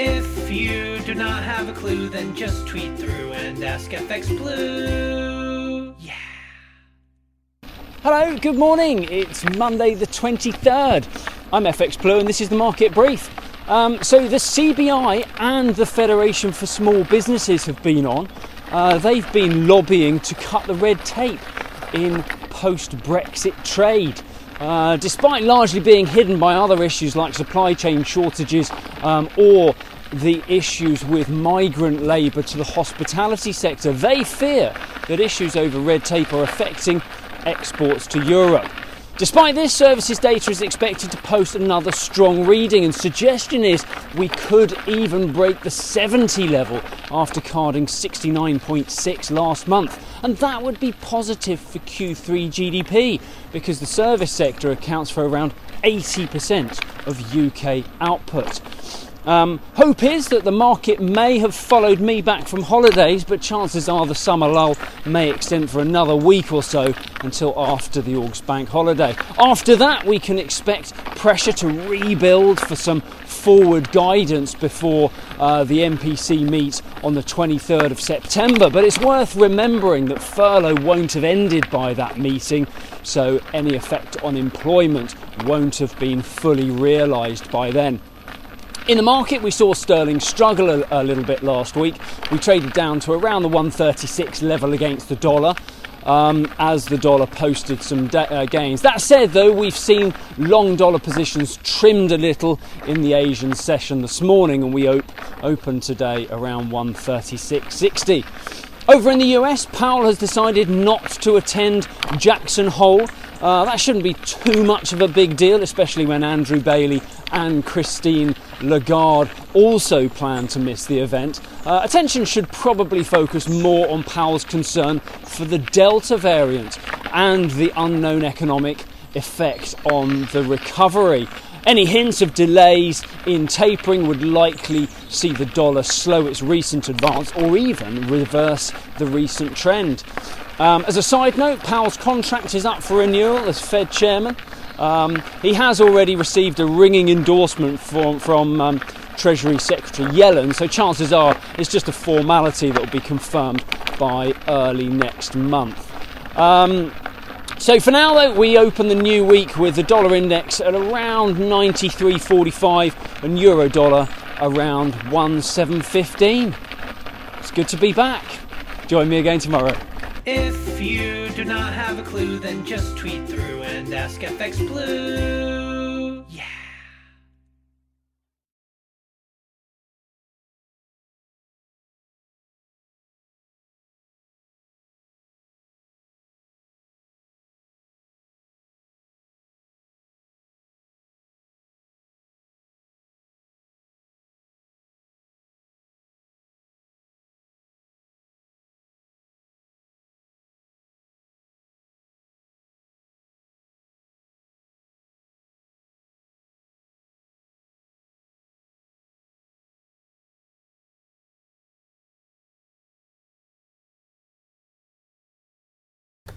If you do not have a clue, then just tweet through and ask FX Blue. Yeah. Hello, good morning. It's Monday the 23rd. I'm FX Blue and this is the market brief. Um, so, the CBI and the Federation for Small Businesses have been on. Uh, they've been lobbying to cut the red tape in post Brexit trade. Uh, despite largely being hidden by other issues like supply chain shortages um, or the issues with migrant labour to the hospitality sector, they fear that issues over red tape are affecting exports to Europe. Despite this, services data is expected to post another strong reading, and suggestion is we could even break the 70 level after carding 69.6 last month. And that would be positive for Q3 GDP because the service sector accounts for around 80% of UK output. Um, hope is that the market may have followed me back from holidays, but chances are the summer lull may extend for another week or so until after the August bank holiday. After that, we can expect pressure to rebuild for some forward guidance before uh, the MPC meet on the 23rd of September. But it's worth remembering that furlough won't have ended by that meeting, so any effect on employment won't have been fully realised by then. In the market, we saw sterling struggle a, a, little bit last week. We traded down to around the 136 level against the dollar. Um, as the dollar posted some de- uh, gains. That said, though, we've seen long dollar positions trimmed a little in the Asian session this morning, and we op- opened today around 136.60. Over in the US, Powell has decided not to attend Jackson Hole. Uh, that shouldn't be too much of a big deal, especially when Andrew Bailey and Christine Lagarde also plan to miss the event. Uh, attention should probably focus more on Powell's concern for the Delta variant and the unknown economic effect on the recovery. Any hints of delays in tapering would likely see the dollar slow its recent advance or even reverse the recent trend. Um, as a side note, Powell's contract is up for renewal as Fed chairman. Um, he has already received a ringing endorsement from, from um, Treasury Secretary Yellen, so chances are it's just a formality that will be confirmed by early next month. Um, so for now, though, we open the new week with the dollar index at around 93.45 and euro dollar around 1.715. It's good to be back. Join me again tomorrow. If you do not have a clue, then just tweet through and ask FX Blue.